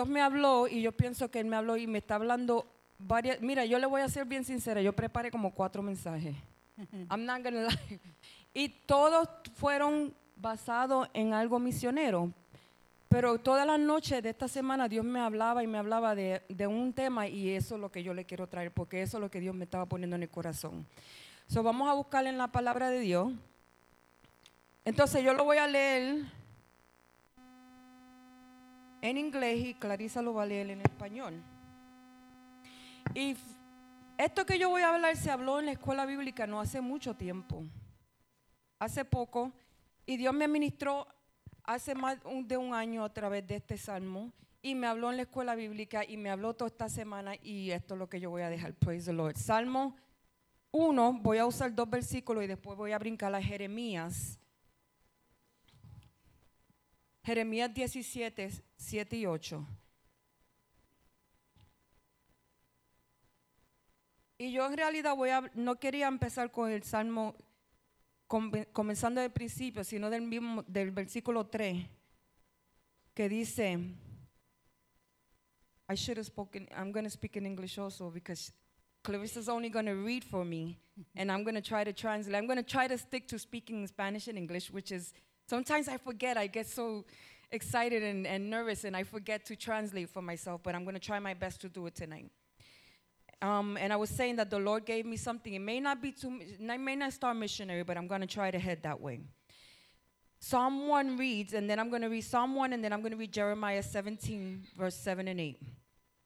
Dios me habló y yo pienso que Él me habló y me está hablando varias. Mira, yo le voy a ser bien sincera, yo preparé como cuatro mensajes. I'm not gonna lie. Y todos fueron basados en algo misionero. Pero todas las noches de esta semana Dios me hablaba y me hablaba de, de un tema y eso es lo que yo le quiero traer, porque eso es lo que Dios me estaba poniendo en el corazón. So, vamos a buscar en la palabra de Dios. Entonces yo lo voy a leer en inglés y Clarisa lo va a leer en español. Y esto que yo voy a hablar se habló en la escuela bíblica no hace mucho tiempo, hace poco, y Dios me ministró hace más de un año a través de este salmo, y me habló en la escuela bíblica y me habló toda esta semana, y esto es lo que yo voy a dejar, praise the Lord. Salmo 1, voy a usar dos versículos y después voy a brincar a Jeremías. Jeremías 17, 7 y 8. Y yo en realidad voy a, no quería empezar con el Salmo come- comenzando del principio, sino del mismo, del versículo 3, que dice, I should have spoken, I'm going to speak in English also because Clarissa's only going to read for me and I'm going to try to translate. I'm going to try to stick to speaking Spanish and English, which is, sometimes I forget, I get so excited and, and nervous and I forget to translate for myself, but I'm going to try my best to do it tonight. Um, and I was saying that the Lord gave me something. It may not be too, I may not start missionary, but I'm going to try to head that way. Psalm 1 reads, and then I'm going to read Psalm 1, and then I'm going to read Jeremiah 17, verse 7 and 8.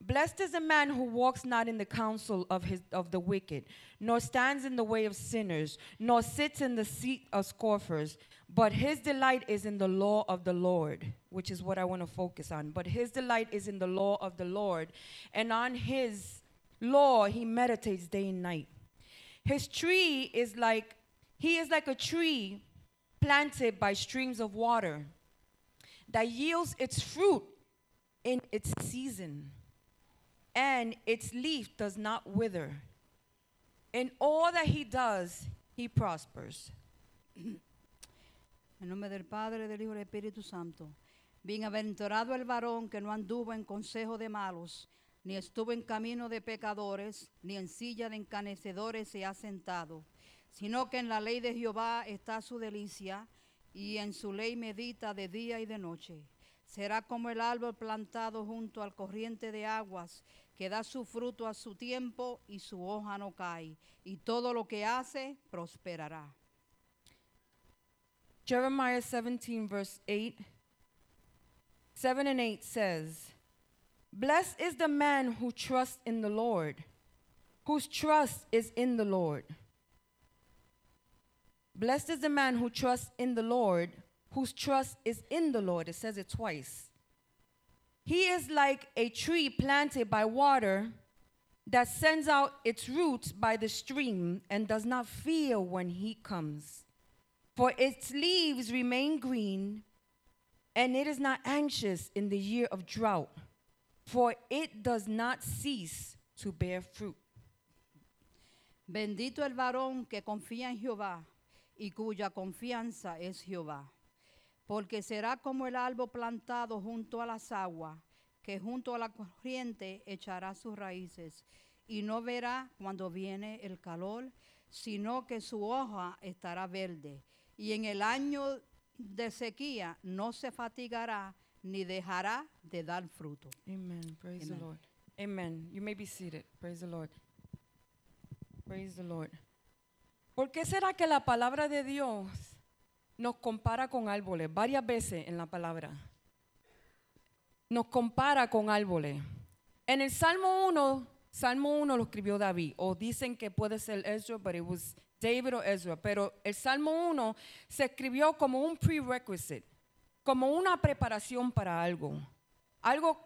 Blessed is the man who walks not in the counsel of, his, of the wicked, nor stands in the way of sinners, nor sits in the seat of scoffers, but his delight is in the law of the Lord, which is what I want to focus on. But his delight is in the law of the Lord, and on his law he meditates day and night. His tree is like, he is like a tree planted by streams of water that yields its fruit in its season, and its leaf does not wither. In all that he does, he prospers. En nombre del Padre, del Hijo y del Espíritu Santo. Bienaventurado el varón que no anduvo en consejo de malos, ni estuvo en camino de pecadores, ni en silla de encanecedores se ha sentado, sino que en la ley de Jehová está su delicia, y en su ley medita de día y de noche. Será como el árbol plantado junto al corriente de aguas, que da su fruto a su tiempo y su hoja no cae, y todo lo que hace prosperará. Jeremiah 17, verse 8, 7 and 8 says, Blessed is the man who trusts in the Lord, whose trust is in the Lord. Blessed is the man who trusts in the Lord, whose trust is in the Lord. It says it twice. He is like a tree planted by water that sends out its roots by the stream and does not fear when heat comes. For its leaves remain green, and it is not anxious in the year of drought, for it does not cease to bear fruit. Bendito el varón que confía en Jehová y cuya confianza es Jehová. Porque será como el árbol plantado junto a las aguas, que junto a la corriente echará sus raíces, y no verá cuando viene el calor, sino que su hoja estará verde, y en el año de sequía no se fatigará ni dejará de dar fruto. Amen. Praise the. Lord. Amen. You may be seated. Praise the Lord. Praise the Lord. ¿Por qué será que la palabra de Dios nos compara con árboles? Varias veces en la palabra. Nos compara con árboles. En el Salmo 1, Salmo 1 lo escribió David, o dicen que puede ser Ezra, but it was David o Ezra, pero el Salmo 1 se escribió como un prerequisite, como una preparación para algo, algo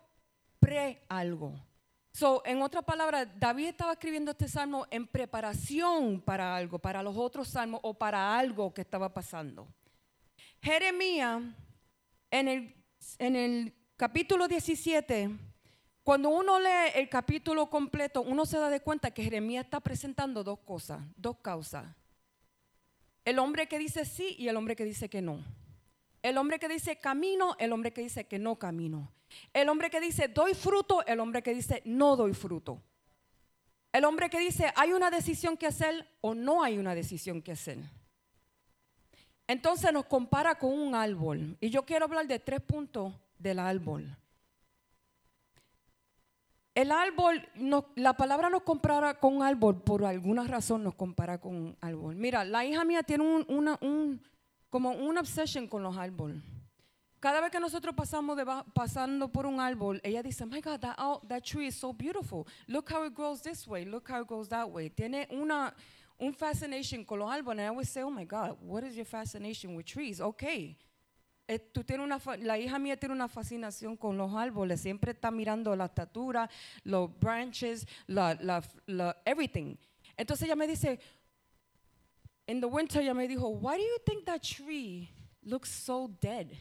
pre algo. So, en otras palabras, David estaba escribiendo este salmo en preparación para algo, para los otros salmos o para algo que estaba pasando. Jeremías, en el, capítulo 17, cuando uno lee el capítulo completo, uno se da de cuenta que Jeremías está presentando dos cosas, dos causas. El hombre que dice sí y el hombre que dice que no. El hombre que dice camino, el hombre que dice que no camino. El hombre que dice doy fruto, el hombre que dice no doy fruto. El hombre que dice hay una decisión que hacer o no hay una decisión que hacer. Entonces nos compara con un árbol. Y yo quiero hablar de tres puntos del árbol. El árbol, la palabra nos compara con un árbol, por alguna razón nos compara con un árbol. Mira, la hija mía tiene un, una, un- como una obsession con los árboles. Cada vez que nosotros pasamos pasando por un árbol, ella dice, my God, that, oh, that tree is so beautiful. Look how it grows this way. Look how it grows that way. Tiene una un fascination con los árboles. And I always say, oh my God, what is your fascination with trees? Okay. Eh, tú tienes una la hija mía tiene una fascinación con los árboles. Siempre está mirando la estatura, los branches, la, la, la- everything. Entonces ella me dice, in the winter, ella me dijo, why do you think that tree looks so dead?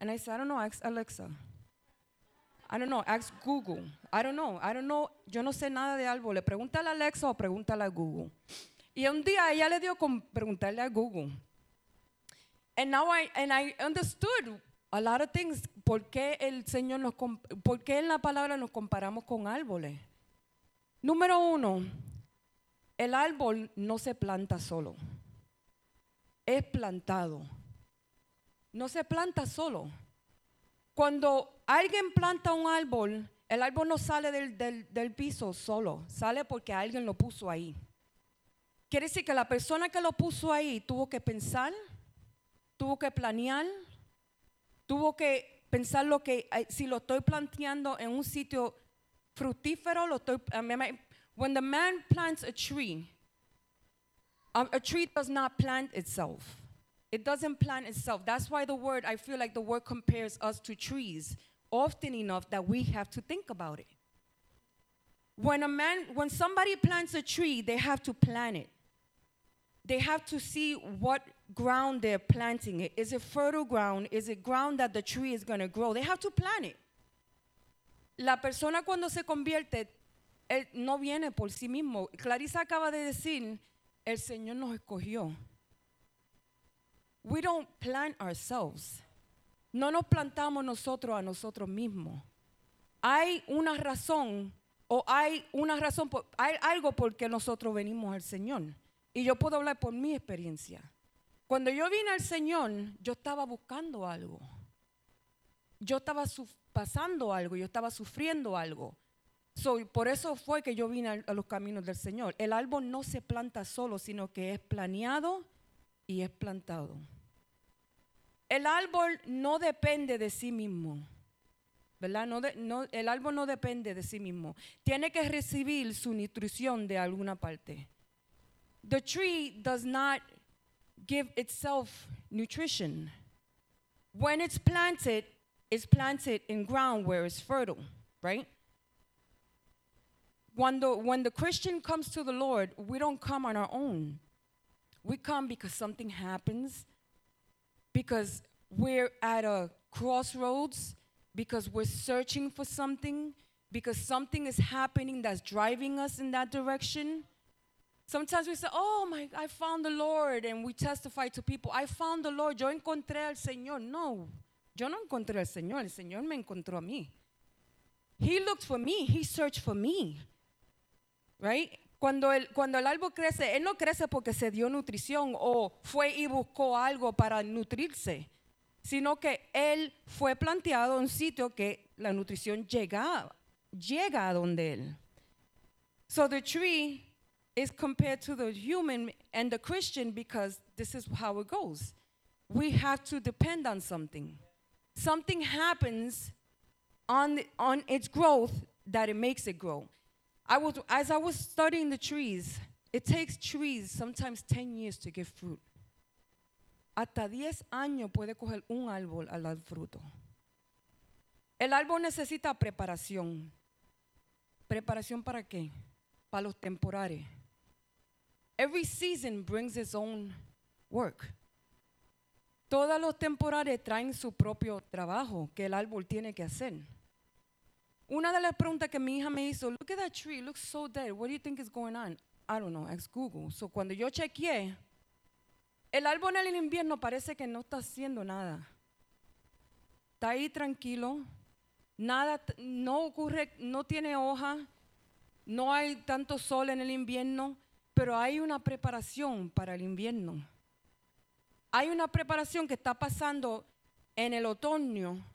And I said, I don't know, ask Alexa. I don't know, ask Google. I don't know, I don't know. Yo no sé nada de árboles. Pregúntale a Alexa o pregúntale a Google. Y un día ella le dio con preguntarle a Google. And now I, and I understood a lot of things. ¿Por qué el Señor nos, por qué en la palabra nos comparamos con árboles? Número uno, el árbol no se planta solo. Es plantado. No se planta solo. Cuando alguien planta un árbol, el árbol no sale del, del- del piso solo, sale porque alguien lo puso ahí. Quiere decir que la persona que lo puso ahí tuvo que pensar, tuvo que planear, tuvo que pensar lo que, si lo estoy planteando en un sitio fructífero, lo estoy, when the man plants a tree, a tree does not plant itself. It doesn't plant itself. That's why the word, I feel like the word compares us to trees often enough that we have to think about it. When a man, when somebody plants a tree, they have to plant it. They have to see what ground they're planting it. Is it fertile ground? Is it ground that the tree is going to grow? They have to plant it. La persona cuando se convierte, él no viene por sí mismo. Clarisa acaba de decir, el Señor nos escogió. We don't plant ourselves. No nos plantamos nosotros a nosotros mismos. Hay una razón o hay una razón, hay algo por qué nosotros venimos al Señor. Y yo puedo hablar por mi experiencia. Cuando yo vine al Señor, yo estaba buscando algo. Yo estaba pasando algo, yo estaba sufriendo algo. So, por eso fue que yo vine a los caminos del Señor. El árbol no se planta solo, sino que es planeado y es plantado. El árbol no depende de sí mismo. ¿Verdad? No de- no- el árbol no depende de sí mismo. Tiene que recibir su nutrición de alguna parte. The tree does not give itself nutrition. When it's planted, it's planted in ground where it's fertile, right? When the, when the Christian comes to the Lord, we don't come on our own. We come because something happens, because we're at a crossroads, because we're searching for something, because something is happening that's driving us in that direction. Sometimes we say, Oh my, I found the Lord, and we testify to people, I found the Lord, yo encontré al Señor. No, yo no encontré al Señor, el Señor me encontró a mí. He looked for me, He searched for me. Right? Cuando el, cuando el árbol crece, él no crece porque se dio nutrición o fue y buscó algo para nutrirse, sino que él fue planteado en un sitio que la nutrición llega, llega a donde él. So the tree is compared to the human and the Christian because this is how it goes. We have to depend on something. Something happens on, on its growth that it makes it grow. I was, as I was studying the trees, it takes trees sometimes 10 years to give fruit. Hasta 10 años puede coger un árbol al dar fruto. El árbol necesita preparación. ¿Preparación para qué? Para los temporales. Every season brings its own work. Todos los temporales traen su propio trabajo que el árbol tiene que hacer. Una de las preguntas que mi hija me hizo, look at that tree, looks so dead. What do you think is going on? I don't know, ask Google. So cuando yo chequeé, El árbol en el invierno parece que no está haciendo nada. Está ahí tranquilo, nada, no ocurre, no tiene hoja, no hay tanto sol en el invierno, pero hay una preparación para el invierno. Hay una preparación que está pasando en el otoño.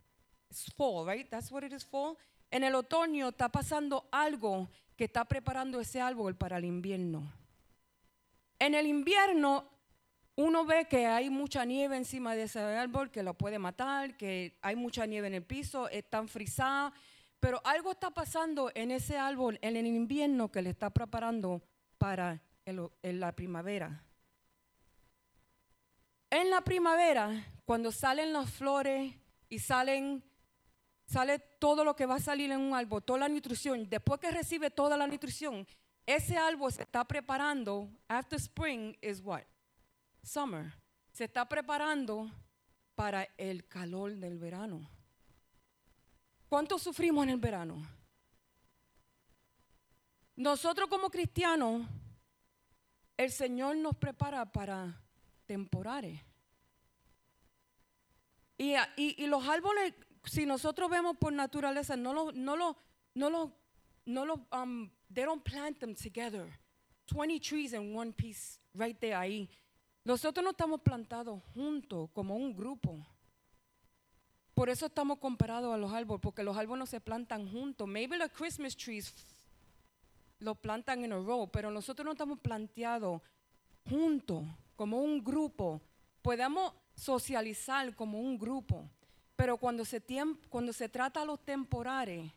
It's fall, right? That's what it is fall. En el otoño está pasando algo que está preparando ese árbol para el invierno. En el invierno uno ve que hay mucha nieve encima de ese árbol que lo puede matar, que hay mucha nieve en el piso, están frisados, pero algo está pasando en ese árbol en el invierno que le está preparando para la primavera. En la primavera, cuando salen las flores y salen sale todo lo que va a salir en un árbol, toda la nutrición, después que recibe toda la nutrición, ese árbol se está preparando, after spring is what? Summer. Se está preparando para el calor del verano. ¿Cuánto sufrimos en el verano? Nosotros como cristianos, el Señor nos prepara para temporales. Y, y los árboles, si nosotros vemos por naturaleza, no los, no los, no los, no los, um, they don't plant them together. 20 trees in one piece, right there, ahí. Nosotros no estamos plantados juntos, como un grupo. Por eso estamos comparados a los árboles, porque los árboles no se plantan juntos. Maybe the Christmas trees los plantan en a row, pero nosotros no estamos planteados juntos, como un grupo. Podemos socializar como un grupo, pero cuando se, cuando se trata a los temporales,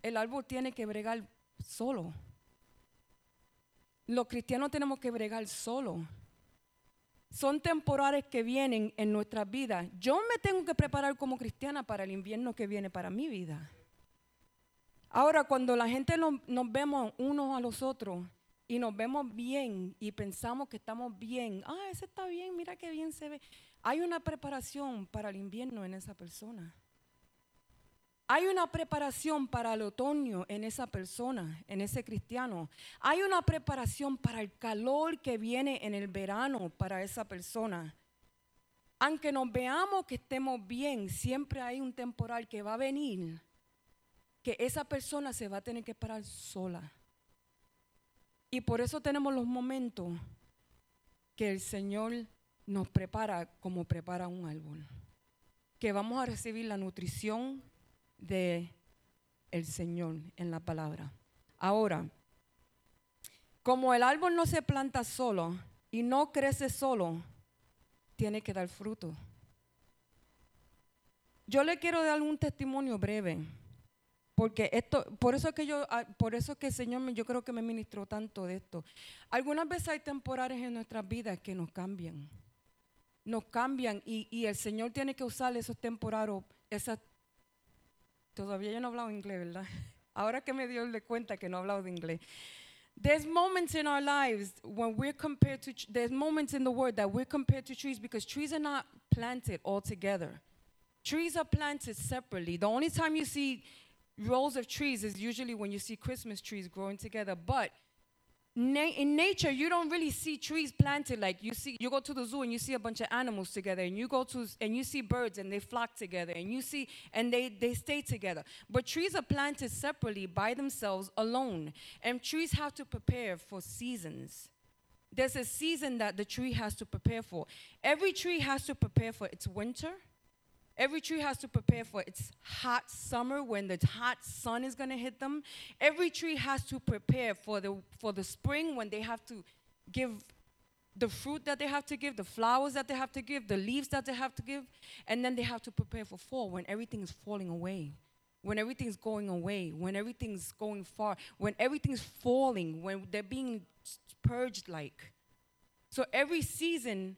el árbol tiene que bregar solo. Los cristianos tenemos que bregar solo. Son temporales que vienen en nuestras vidas. Yo me tengo que preparar como cristiana para el invierno que viene para mi vida. Ahora, cuando la gente nos, nos vemos unos a los otros y nos vemos bien y pensamos que estamos bien, ah, ese está bien, mira qué bien se ve. Hay una preparación para el invierno en esa persona. Hay una preparación para el otoño en esa persona, en ese cristiano. Hay una preparación para el calor que viene en el verano para esa persona. Aunque nos veamos que estemos bien, siempre hay un temporal que va a venir que esa persona se va a tener que parar sola. Y por eso tenemos los momentos que el Señor nos prepara como prepara un árbol. Que vamos a recibir la nutrición de el Señor en la palabra. Ahora, como el árbol no se planta solo y no crece solo, tiene que dar fruto. Yo le quiero dar un testimonio breve. Porque esto, por eso es que yo, ah, por eso es que el Señor yo creo que me ministró tanto de esto. Algunas veces hay temporales en nuestras vidas que nos cambian. Nos cambian y, y el Señor tiene que usar esos temporales, esas. Todavía yo no he hablado inglés, ¿verdad? Ahora que me dio de cuenta que no he hablado de inglés. There's moments in our lives when we're compared to, there's moments in the world that we're compared to trees because trees are not planted all together. Trees are planted separately. The only time you see rows of trees is usually when you see Christmas trees growing together. But na- in nature, you don't really see trees planted like you see. You go to the zoo and you see a bunch of animals together, and you go to and you see birds and they flock together, and you see and they they stay together. But trees are planted separately by themselves, alone, and trees have to prepare for seasons. There's a season that the tree has to prepare for. Every tree has to prepare for its winter. Every tree has to prepare for its hot summer when the hot sun is going to hit them. Every tree has to prepare for the for the spring when they have to give the fruit that they have to give, the flowers that they have to give, the leaves that they have to give, and then they have to prepare for fall when everything is falling away. When everything's going away, when everything's going far, when everything's falling, when they're being purged like. So every season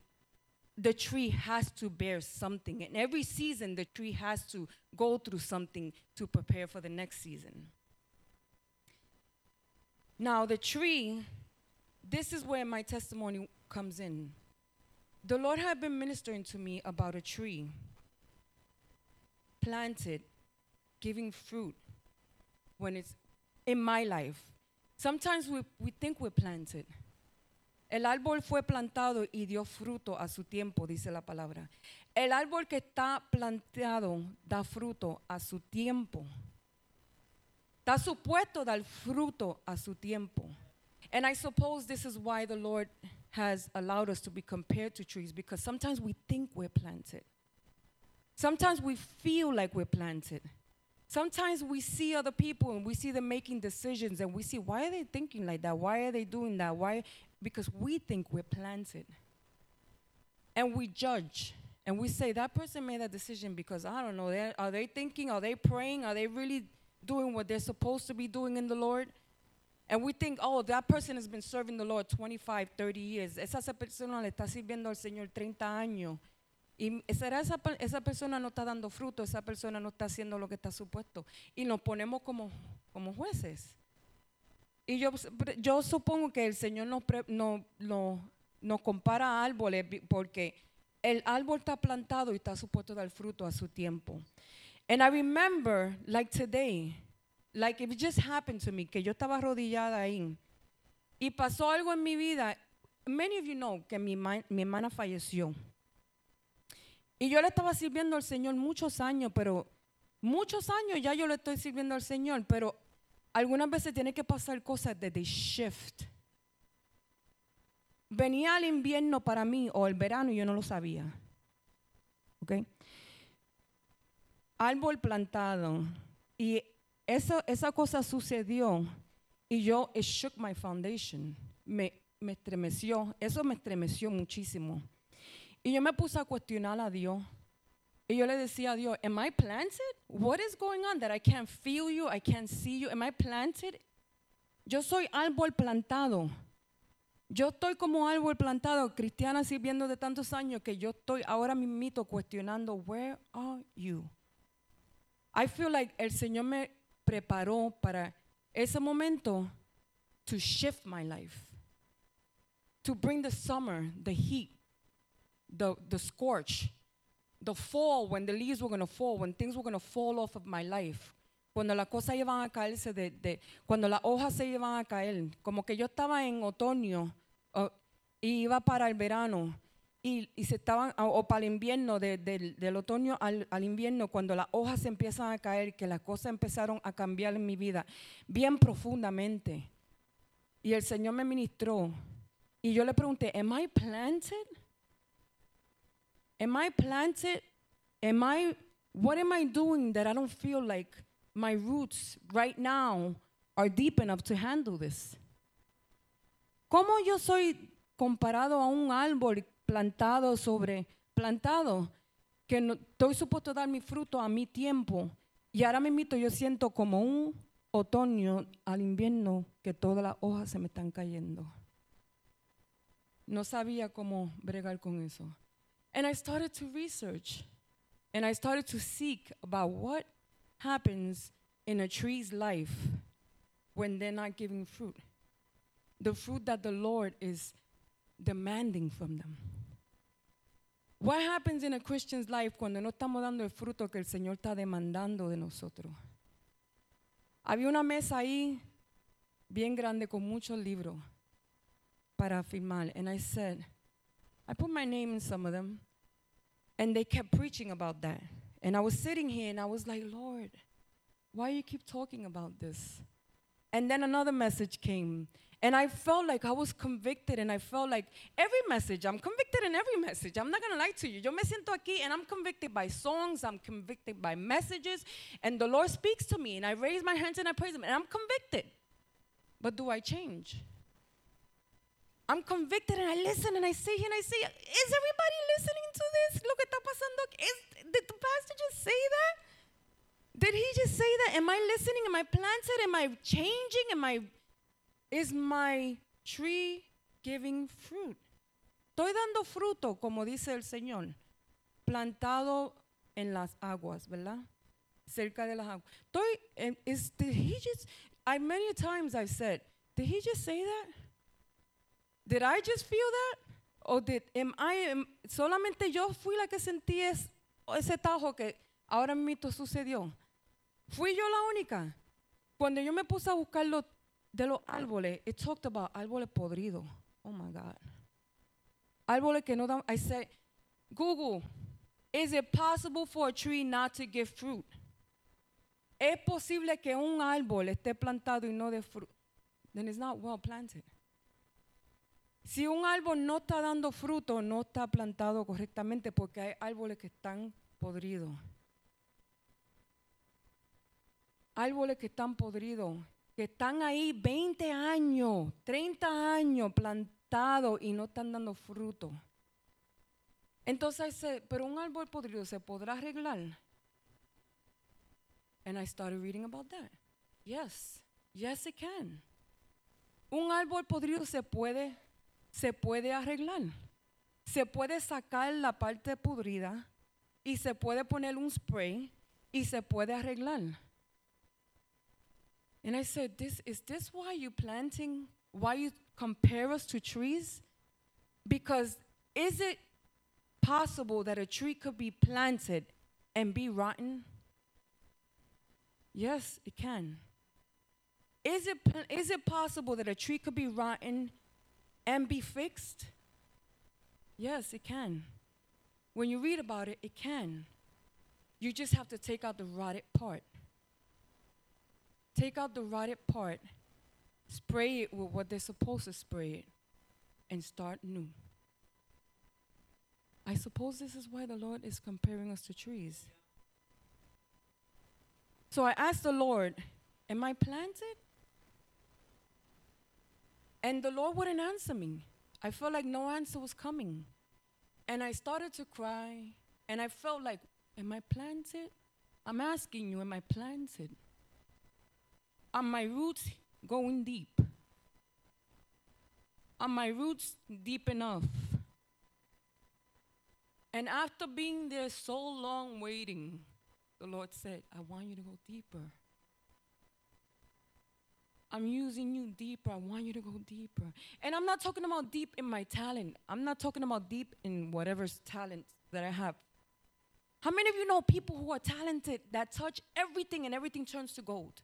the tree has to bear something. And every season, the tree has to go through something to prepare for the next season. Now, the tree, this is where my testimony comes in. The Lord had been ministering to me about a tree planted, giving fruit when it's in my life. Sometimes we, we think we're planted. El árbol fue plantado y dio fruto a su tiempo, dice la palabra. El árbol que está plantado da fruto a su tiempo. Está supuesto dar fruto a su tiempo. And I suppose this is why the Lord has allowed us to be compared to trees because sometimes we think we're planted. Sometimes we feel like we're planted. Sometimes we see other people and we see them making decisions and we see why are they thinking like that? Why are they doing that? Why? Because we think we're planted. And we judge and we say that person made that decision because I don't know, they're- they thinking, are they praying, are they really doing what they're supposed to be doing in the Lord? And we think, oh, that person has been serving the Lord 25, 30 years. Esa esa persona le está sirviendo al Señor 30 años. Y será esa, esa persona no está dando fruto, esa persona no está haciendo lo que está supuesto. Y nos ponemos como, como jueces. Y yo, yo supongo que el Señor nos, no- no- nos compara árboles porque el árbol está plantado y está supuesto dar fruto a su tiempo. And I remember, like today, like it just happened to me, que yo estaba arrodillada ahí y pasó algo en mi vida. Many of you know que mi, mi hermana falleció. Y yo le estaba sirviendo al Señor muchos años, pero muchos años ya yo le estoy sirviendo al Señor, pero algunas veces tiene que pasar cosas de shift. Venía el invierno para mí o el verano y yo no lo sabía. ¿Ok? Árbol plantado. Y eso, esa cosa sucedió y yo, it shook my foundation. Me, me estremeció. Eso me estremeció muchísimo. Y yo me puse a cuestionar a Dios. Y yo le decía a Dios, am I planted? What is going on that I can't feel you, I can't see you? Am I planted? Yo soy árbol plantado. Yo estoy como árbol plantado, cristiana sirviendo de tantos años que yo estoy ahora mismito cuestionando, where are you? I feel like el Señor me preparó para ese momento to shift my life, to bring the summer, the heat, the, the scorch, the fall, when the leaves were going to fall, when things were going to fall off of my life. Cuando las cosas iban a caerse de, de- cuando las hojas se iban a caer, como que yo estaba en otoño o- y iba para el verano y, y se estaban, o, o para el invierno, de- del- del otoño al, al invierno, cuando las hojas se empiezan a caer, que las cosas empezaron a cambiar en mi vida bien profundamente. Y el Señor me ministró y yo le pregunté, ¿Am I planted? Am I planted? Am I, what am I doing that I don't feel like my roots right now are deep enough to handle this? ¿Cómo yo soy comparado a un árbol plantado sobre, plantado, que no, estoy supuesto a dar mi fruto a mi tiempo? Y ahora mismo yo siento como un otoño al invierno que todas las hojas se me están cayendo. No sabía cómo bregar con eso. And I started to research and I started to seek about what happens in a tree's life when they're not giving fruit. The fruit that the Lord is demanding from them. What happens in a Christian's life cuando no estamos dando el fruto que el Señor está demandando de nosotros? Había una mesa ahí bien grande con muchos libros para firmar. And I said, I put my name in some of them. And they kept preaching about that. And I was sitting here and I was like, Lord, why you keep talking about this? And then another message came. And I felt like I was convicted and I felt like every message, I'm convicted in every message. I'm not to lie to you. Yo me siento aquí and I'm convicted by songs, I'm convicted by messages, and the Lord speaks to me and I raise my hands and I praise him and I'm convicted. But do I change? I'm convicted and I listen and I sit here and I say, is everybody listening to this? Lo que está pasando? Is, did the pastor just say that? Did he just say that? Am I listening? Am I planted? Am I changing? Am I, is my tree giving fruit? Estoy dando fruto, como dice el Señor, plantado en las aguas, ¿verdad? Cerca de las aguas. Estoy, eh, is, did he just, I, many times I've said, did he just say that? Did I just feel that? O did am I am- solamente yo fui la que sentí es- ese tajo que ahora mismo sucedió? Fui yo la única. Cuando yo me puse a buscar lo de los árboles, it talked about árboles podridos, oh my God. Árboles que no dan, I said, Google, is it possible for a tree not to give fruit? ¿Es posible que un árbol esté plantado y no dé fruto? Then it's not well planted. Si un árbol no está dando fruto, no está plantado correctamente porque hay árboles que están podridos. Árboles que están podridos, que están ahí 20 años, 30 años plantados y no están dando fruto. Entonces, pero un árbol podrido se podrá arreglar. And I started reading about that. Yes, yes it can. Un árbol podrido se puede, se puede arreglar. Se puede sacar la parte podrida y se puede poner un spray y se puede arreglar. And I said, this, is this why you planting, why you compare us to trees? Because is it possible that a tree could be planted and be rotten? Yes, it can. Is it, is it possible that a tree could be rotten and be fixed? Yes, it can. When you read about it, it can. You just have to take out the rotted part. Take out the rotted part, spray it with what they're supposed to spray it, and start new. I suppose this is why the Lord is comparing us to trees. So I asked the Lord, Am I planted? And the Lord wouldn't answer me. I felt like no answer was coming. And I started to cry, and I felt like, Am I planted? I'm asking you, Am I planted? Are my roots going deep? Are my roots deep enough? And after being there so long waiting, the Lord said, I want you to go deeper. I'm using you deeper. I want you to go deeper. And I'm not talking about deep in my talent. I'm not talking about deep in whatever's talent that I have. How many of you know people who are talented that touch everything and everything turns to gold?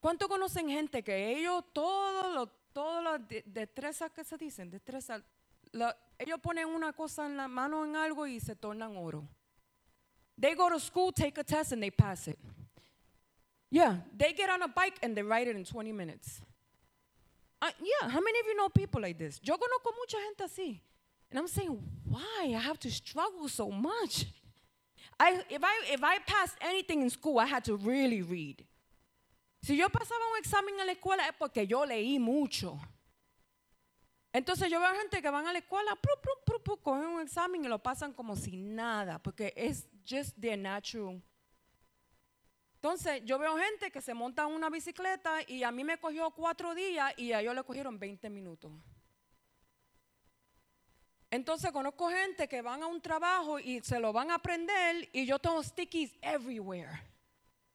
¿Cuánto conocen gente que ellos todo lo, todas las de- destrezas que se dicen, destrezas, ellos ponen una cosa en la mano en algo y se tornan oro? They go to school, take a test, and they pass it. Yeah, they get on a bike and they ride it in 20 minutes. Uh, yeah, how many of you know people like this? Yo conozco mucha gente así. And I'm saying, why? I have to struggle so much. I, if, I, if I passed anything in school, I had to really read. Si yo pasaba un examen en la escuela es porque yo leí mucho. Entonces yo veo gente que van a la escuela, pru, pru, pru, cogen un examen y lo pasan como si nada, porque es just their natural. Entonces yo veo gente que se monta en una bicicleta y a mí me cogió cuatro días y a ellos le cogieron 20 minutos. Entonces conozco gente que van a un trabajo y se lo van a aprender y yo tengo stickies everywhere.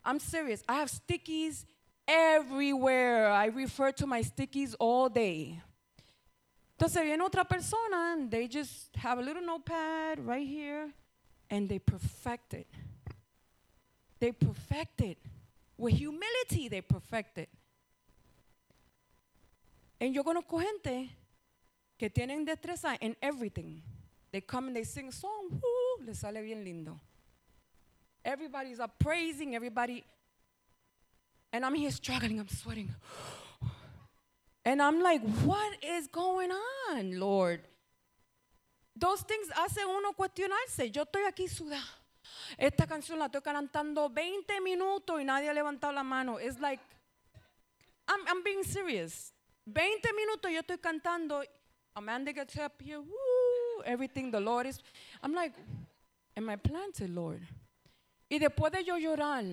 I'm serious. I have stickies everywhere. I refer to my stickies all day. Entonces viene otra persona and they just have a little notepad right here and they perfect it. They perfect it. With humility, they perfect it. And yo conozco gente que tienen destreza en everything. They come and they sing a song, woo, les sale bien lindo. Everybody's up praising, everybody. And I'm here struggling, I'm sweating. And I'm like, what is going on, Lord? Those things hacen uno cuestionarse. Yo estoy aquí sudada. Esta canción la estoy cantando 20 minutos y nadie ha levantado la mano. It's like, I'm, I'm being serious. 20 minutos yo estoy cantando. Amanda gets up here, woo, everything the Lord is. I'm like, am I planted, Lord? Y después de yo llorar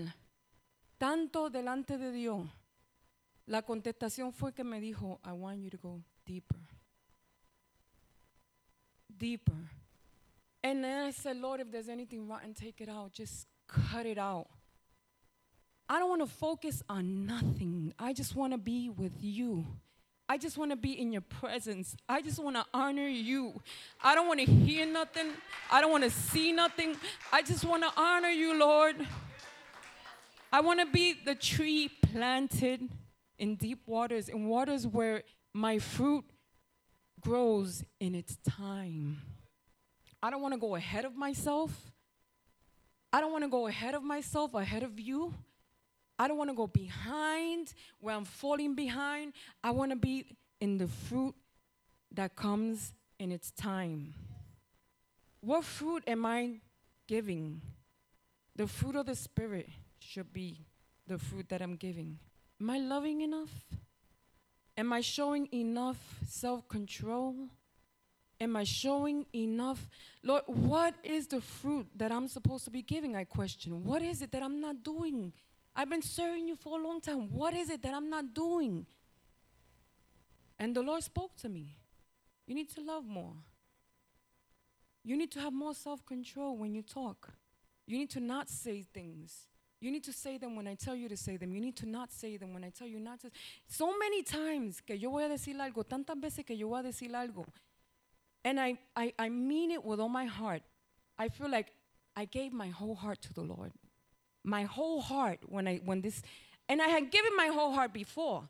tanto delante de Dios, la contestación fue que me dijo, I want you to go deeper. Deeper. And then I said, Lord, if there's anything rotten, take it out. Just cut it out. I don't want to focus on nothing. I just want to be with you. I just want to be in your presence. I just want to honor you. I don't want to hear nothing. I don't want to see nothing. I just want to honor you, Lord. I want to be the tree planted in deep waters, in waters where my fruit grows in its time. I don't want to go ahead of myself. I don't want to go ahead of myself, ahead of you. I don't want to go behind where I'm falling behind. I want to be in the fruit that comes in its time. What fruit am I giving? The fruit of the Spirit should be the fruit that I'm giving. Am I loving enough? Am I showing enough self control? Am I showing enough? Lord, what is the fruit that I'm supposed to be giving? I question. What is it that I'm not doing? I've been serving you for a long time. What is it that I'm not doing? And the Lord spoke to me. You need to love more. You need to have more self control when you talk. You need to not say things. You need to say them when I tell you to say them. You need to not say them when I tell you not to. So many times que yo voy a decir algo, tantas veces que yo voy a decir algo. And I, I, I mean it with all my heart. I feel like I gave my whole heart to the Lord. My whole heart when I when this and I had given my whole heart before.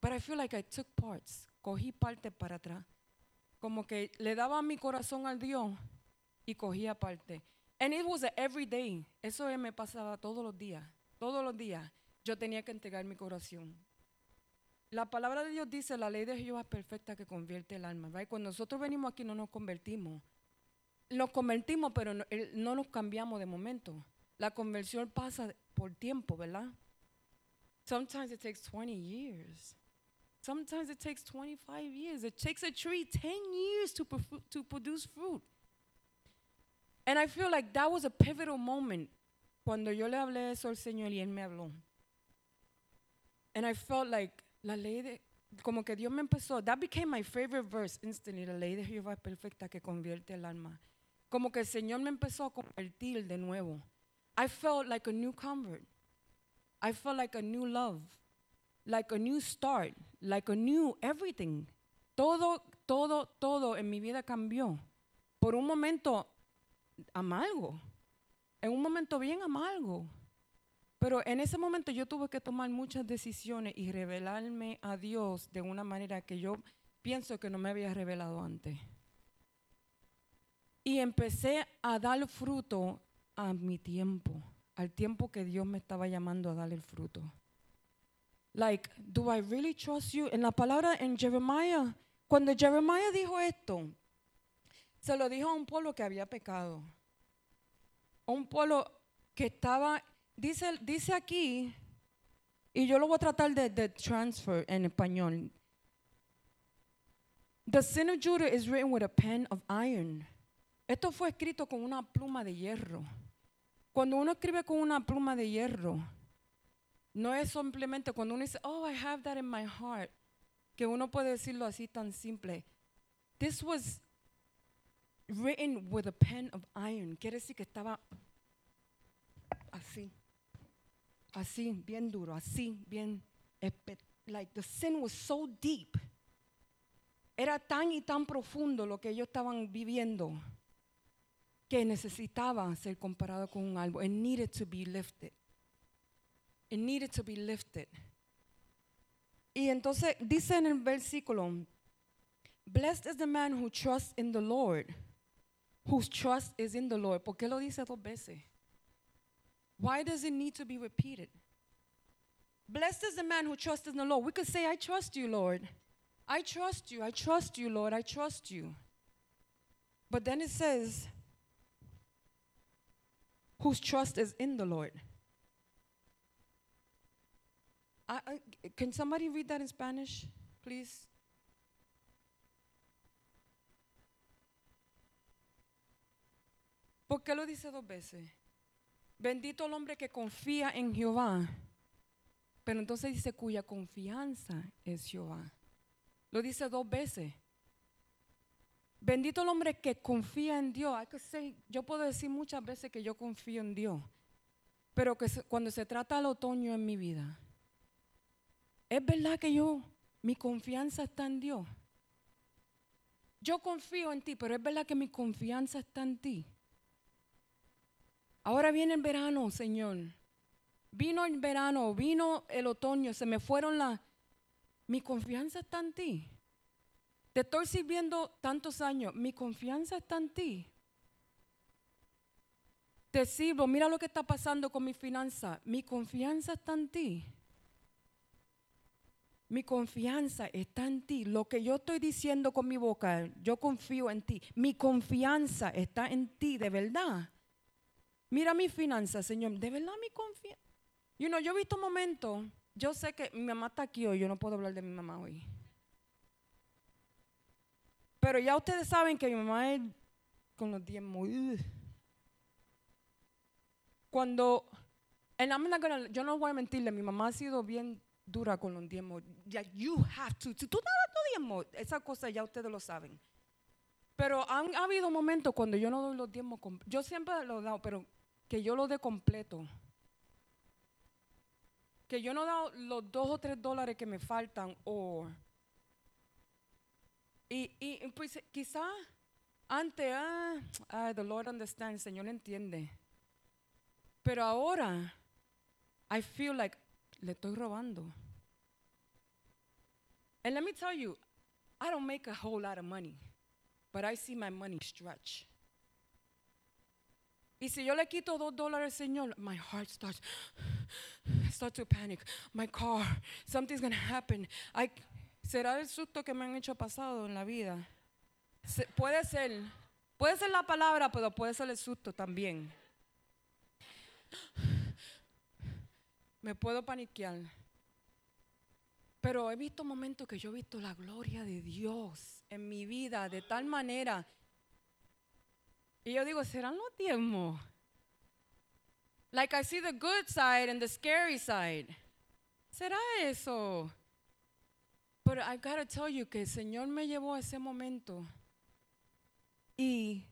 But I feel like I took parts. Cogí parte para atrás. Como que le daba mi corazón al Dios y cogía parte. And it was every day. Eso me pasaba todos los días. Todos los días yo tenía que entregar mi corazón. La palabra de Dios dice, la ley de Jehová es perfecta que convierte el alma. Right? Cuando nosotros venimos aquí no nos convertimos. Nos convertimos, pero no, nos cambiamos de momento. La conversión pasa por tiempo, ¿verdad? Sometimes it takes 20 years. Sometimes it takes 25 years. It takes a tree 10 years to produce fruit. And I feel like that was a pivotal moment cuando yo le hablé eso al Señor y Él me habló. And I felt like la ley de, como que Dios me empezó, that became my favorite verse instantly, la ley de Jehová es perfecta que convierte el alma. Como que el Señor me empezó a convertir de nuevo. I felt like a new convert. I felt like a new love, like a new start, like a new everything. Todo, todo, todo en mi vida cambió. Por un momento amargo, en un momento bien amargo. Pero en ese momento yo tuve que tomar muchas decisiones y revelarme a Dios de una manera que yo pienso que no me había revelado antes. Y empecé a dar fruto a mi tiempo, al tiempo que Dios me estaba llamando a dar el fruto. Like, do I really trust you? En la palabra en Jeremiah, cuando Jeremiah dijo esto, se lo dijo a un pueblo que había pecado. A un pueblo que estaba, dice, dice aquí, y yo lo voy a tratar de, de transfer en español. The sin of Judah is written with a pen of iron. Esto fue escrito con una pluma de hierro. Cuando uno escribe con una pluma de hierro, no es simplemente cuando uno dice, oh, I have that in my heart, que uno puede decirlo así tan simple. This was written with a pen of iron. Quiere decir que estaba así, así, bien duro, así, bien, like the sin was so deep. Era tan y tan profundo lo que ellos estaban viviendo que necesitaba ser comparado con un árbol. It needed to be lifted. It needed to be lifted. Y entonces dice en el versículo, Blessed is the man who trusts in the Lord, whose trust is in the Lord. ¿Por qué lo dice dos veces? Why does it need to be repeated? Blessed is the man who trusts in the Lord. We could say, I trust you, Lord. I trust you. I trust you, Lord. I trust you. But then it says, whose trust is in the Lord. I, I, can somebody read that in Spanish, please? ¿Por qué lo dice dos veces? Bendito el hombre que confía en Jehová. Pero entonces dice cuya confianza es Jehová. Lo dice dos veces. Bendito el hombre que confía en Dios. I could say- yo puedo decir muchas veces que yo confío en Dios. Pero que cuando se trata del otoño en mi vida, es verdad que yo, mi confianza está en Dios. Yo confío en ti, pero es verdad que mi confianza está en ti. Ahora viene el verano, Señor. Vino el verano, vino el otoño, se me fueron las... Mi confianza está en ti. Te estoy sirviendo tantos años. Mi confianza está en ti. Te sirvo. Mira lo que está pasando con mi finanza. Mi confianza está en ti. Mi confianza está en ti. Lo que yo estoy diciendo con mi boca, yo confío en ti. Mi confianza está en ti, de verdad. Mira mi finanza, Señor. De verdad mi confianza. You know, yo he visto momentos, yo sé que mi mamá está aquí hoy, yo no puedo hablar de mi mamá hoy. Pero ya ustedes saben que mi mamá es con los diezmos. Cuando, and I'm yo no voy a mentirle, mi mamá ha sido bien dura con los diezmos. Ya, you have to. Tú estás dando diezmos, esa cosa ya ustedes lo saben. Pero han ha habido momentos cuando yo no doy los diezmos. Yo siempre los he dado, pero que yo lo dé completo. Que yo no dado los dos o tres dólares que me faltan. O. Y, y pues quizá antes, ah, ah, the Lord understands, Señor entiende. Pero ahora, I feel like le estoy robando. And let me tell you, I don't make a whole lot of money, but I see my money stretch. Y si yo le quito dos dólares, Señor, my heart starts, start to panic. My car, something's gonna happen. ¿Será el susto que me han hecho pasado en la vida? Puede ser, puede ser la palabra, pero puede ser el susto también. Me puedo paniquear. Pero he visto momentos que yo he visto la gloria de Dios en mi vida de tal manera. Y yo digo, ¿serán los diezmos? Like I see the good side and the scary side. ¿Será eso? Pero I gotta tell you que el Señor me llevó a ese momento y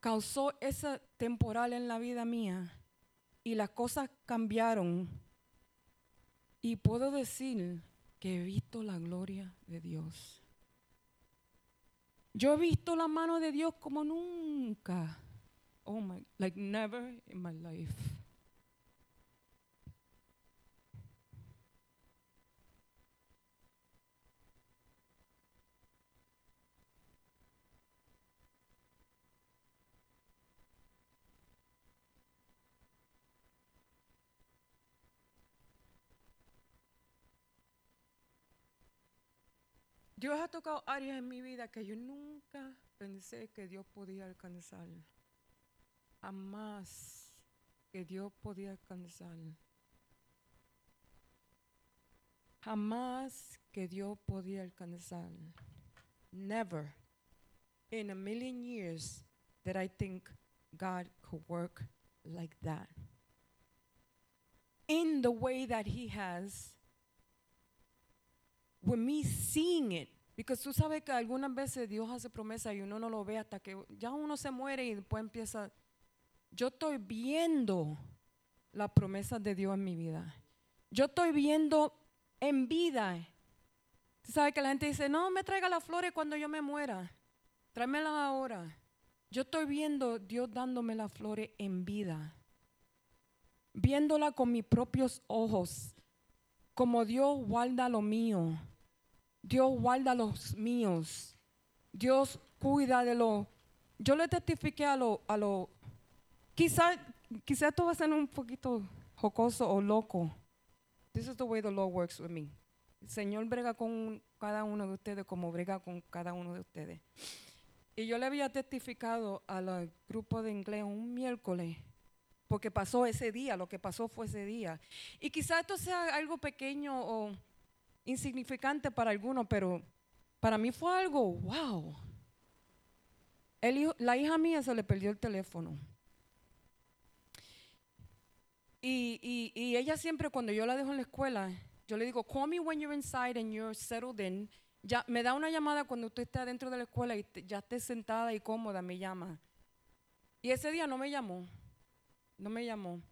causó esa temporal en la vida mía y las cosas cambiaron. Y puedo decir que he visto la gloria de Dios. Yo he visto la mano de Dios como nunca. Oh my, like never in my life. Dios ha tocado áreas en mi vida que yo nunca pensé que Dios podía alcanzar. Jamás que Dios podía alcanzar. Jamás que Dios podía alcanzar. Never in a million years that I think God could work like that. In the way that He has with me seeing it. Because tú sabes que algunas veces Dios hace promesa y uno no lo ve hasta que ya uno se muere y después empieza. Yo estoy viendo las promesas de Dios en mi vida. Yo estoy viendo en vida. Tú sabes que la gente dice, no me traiga las flores cuando yo me muera. Tráemelas ahora. Yo estoy viendo Dios dándome las flores en vida. Viéndola con mis propios ojos. Como Dios guarda lo mío. Dios guarda los míos. Dios cuida de lo. Yo le testifiqué a lo, a lo. Quizá, quizá esto va a ser un poquito jocoso o loco. This is the way the Lord works with me. El Señor brega con cada uno de ustedes como brega con cada uno de ustedes. Y yo le había testificado al grupo de inglés un miércoles, porque pasó ese día, lo que pasó fue ese día. Y quizá esto sea algo pequeño o insignificante para algunos, pero para mí fue algo, wow. La hija mía se le perdió el teléfono. Y, ella siempre, cuando yo la dejo en la escuela, yo le digo, call me when you're inside and you're settled in. Ya, me da una llamada cuando usted está dentro de la escuela y ya esté sentada y cómoda, me llama. Y ese día no me llamó. No me llamó.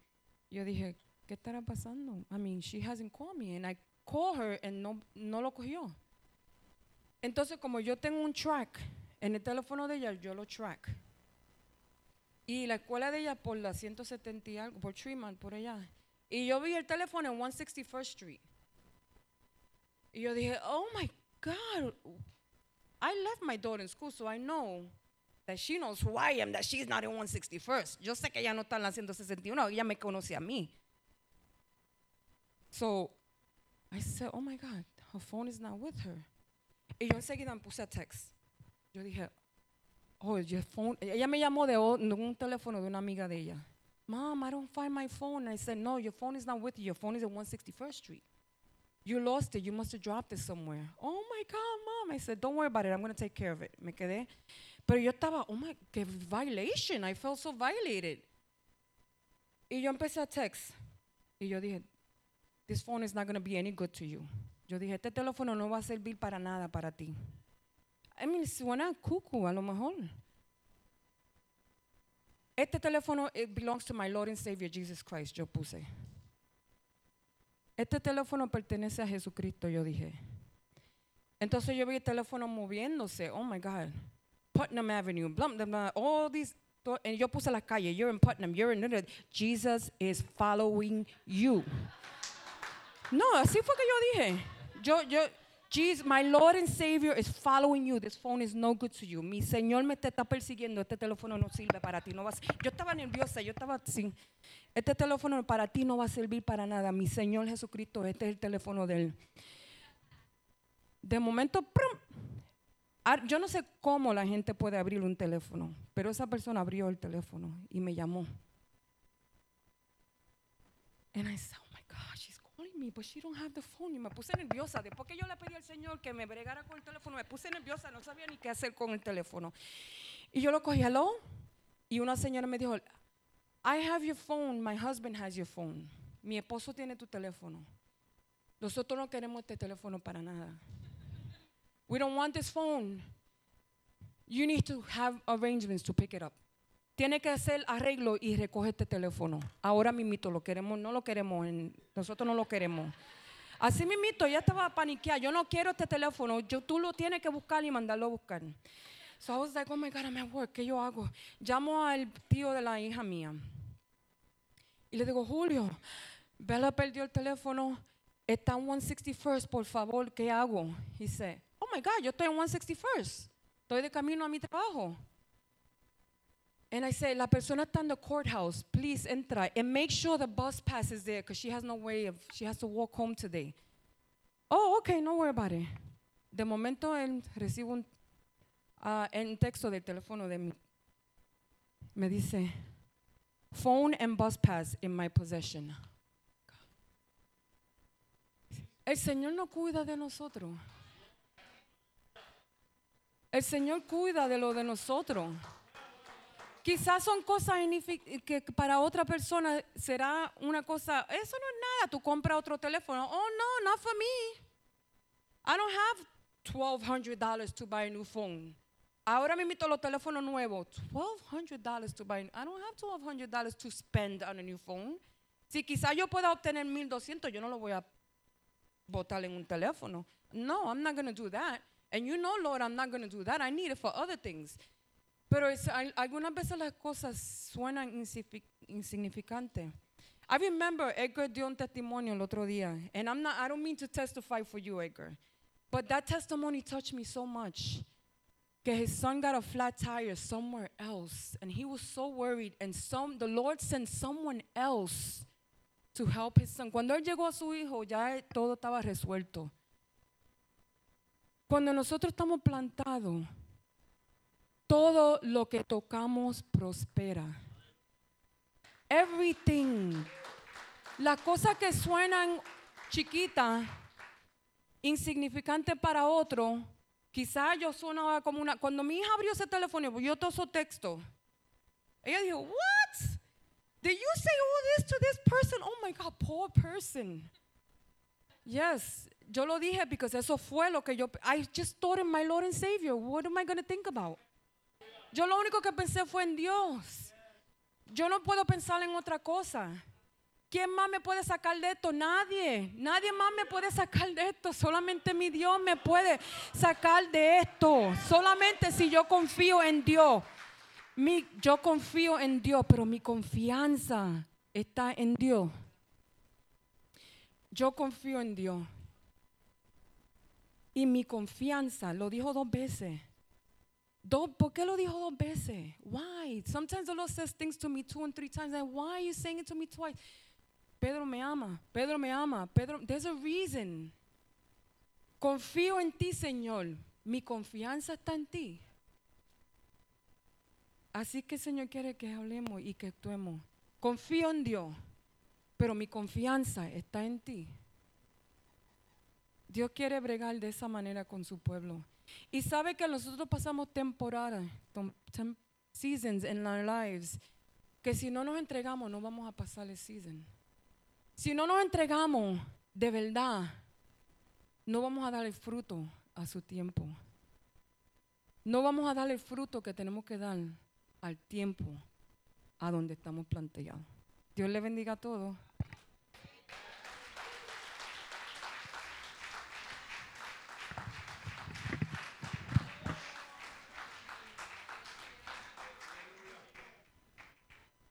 Yo dije, ¿qué estará pasando? I mean, she hasn't called me. And I called her and no, no lo cogió. Entonces, como yo tengo un track en el teléfono de ella, yo lo track. Y la escuela de ella por la 170 y algo, por Tremont, por allá. Y yo vi el teléfono en 161st Street. Y yo dije, oh my God. I left my daughter in school, so I know that she knows who I am, that she's not in 161st. Yo sé que ella no está en la 161, ella me conoce a mí. So I said, oh my God, her phone is not with her. Y yo enseguida me puse a text. Yo dije, oh, your phone. Ella me llamó de, un teléfono de una amiga de ella. Mom, I don't find my phone. And I said, no, your phone is not with you. Your phone is at 161st Street. You lost it. You must have dropped it somewhere. Oh my God, mom. I said, don't worry about it. I'm going to take care of it. Me quedé. Pero yo estaba, oh my, qué violation. I felt so violated. Y yo empecé a text. Y yo dije, this phone is not going to be any good to you. Yo dije, este teléfono no va a servir para nada para ti. I mean, suena cuckoo a lo mejor. Este teléfono it belongs to my Lord and Savior Jesus Christ, yo puse. Este teléfono pertenece a Jesucristo, yo dije. Entonces yo vi el teléfono moviéndose. Oh my God. Putnam Avenue, blah, blah, blah, all these. And yo puse la calle. You're in Putnam. You're in. Jesus is following you. No, así fue que yo dije. Yo, yo, Jesus, my Lord and Savior is following you. This phone is no good to you. Mi Señor me te está persiguiendo. Este teléfono no sirve para ti. No va yo estaba nerviosa. Yo estaba así. Este teléfono para ti no va a servir para nada. Mi Señor Jesucristo, este es el teléfono de él. De momento, ¡prum! Yo no sé cómo la gente puede abrir un teléfono, pero esa persona abrió el teléfono y me llamó. And I said, oh my God, she's calling me, but she don't have the phone. Y me puse nerviosa. Después que yo le pedí al Señor que me bregara con el teléfono, me puse nerviosa, no sabía ni qué hacer con el teléfono. Y yo lo cogí, hello. Y una señora me dijo, I have your phone, my husband has your phone. Mi esposo tiene tu teléfono. Nosotros no queremos este teléfono para nada. We don't want this phone. You need to have arrangements to pick it up. Tiene que hacer arreglo y recoge este teléfono. Ahora mismito lo queremos, no lo queremos, nosotros no lo queremos. Así mismito, ya estaba paniqueada. Yo no quiero este teléfono. Yo, tú lo tienes que buscar y mandarlo a buscar. So I was like, oh my God, I'm at work. ¿Qué yo hago? Llamo al tío de la hija mía. Y le digo, Julio, Bella perdió el teléfono. Está en 161st, por favor, ¿qué hago? He said, oh my God, yo estoy en 161st. Estoy de camino a mi trabajo. And I said, la persona está en the courthouse. Please entra and make sure the bus pass is there because she has no way of, she has to walk home today. Oh, okay, no worry about it. De momento recibo un, un texto del teléfono de mi. Me dice, phone and bus pass in my possession. El Señor no cuida de nosotros. El Señor cuida de lo de nosotros. Quizás son cosas que para otra persona será una cosa, eso no es nada, tú compras otro teléfono. Oh, no, not for me. I don't have $1,200 to buy a new phone. Ahora mismo los teléfonos nuevos, $1,200 to buy. I don't have $1,200 to spend on a new phone. Si quizás yo pueda obtener 1,200, yo no lo voy a botar en un teléfono. No, I'm not going to do that. And you know, Lord, I'm not going to do that. I need it for other things. Pero es- al- algunas veces las cosas suenan insignifi- insignificantes. I remember Edgar dio un testimonio el otro día, and I'm not, I don't mean to testify for you, Edgar, but that testimony touched me so much. Que his son got a flat tire somewhere else, and he was so worried, and some, the Lord sent someone else to help his son. Cuando él llegó a su hijo, ya todo estaba resuelto. Cuando nosotros estamos plantados, todo lo que tocamos prospera. Everything. Las cosas que suenan chiquitas, insignificantes para otro, quizás yo sonaba como una... Cuando mi hija abrió ese teléfono, yo todo su texto. Ella dijo, what? Did you say all this to this person? Oh my God, poor person. Yes, yo lo dije because eso fue lo que yo... I just thought in my Lord and Savior. What am I going to think about? Yo lo único que pensé fue en Dios. Yo no puedo pensar en otra cosa. ¿Quién más me puede sacar de esto? Nadie. Nadie más me puede sacar de esto. Solamente mi Dios me puede sacar de esto. Solamente si yo confío en Dios. Mi- yo confío en Dios, pero mi confianza está en Dios. Yo confío en Dios. Y mi confianza. Lo dijo dos veces. ¿Por qué lo dijo dos veces? Why? Sometimes the Lord says things to me two and three times. And why are you saying it to me twice? Pedro me ama. Pedro me ama. Pedro, there's a reason. Confío en ti, Señor. Mi confianza está en ti. Así que Señor quiere que hablemos y que actuemos. Confío en Dios, pero mi confianza está en ti. Dios quiere bregar de esa manera con su pueblo. Y sabe que nosotros pasamos temporadas, seasons in our lives, que si no nos entregamos no vamos a pasar el season. Si no nos entregamos de verdad, no vamos a dar el fruto a su tiempo. No vamos a dar el fruto que tenemos que dar al tiempo a donde estamos planteados. Dios le bendiga a todos.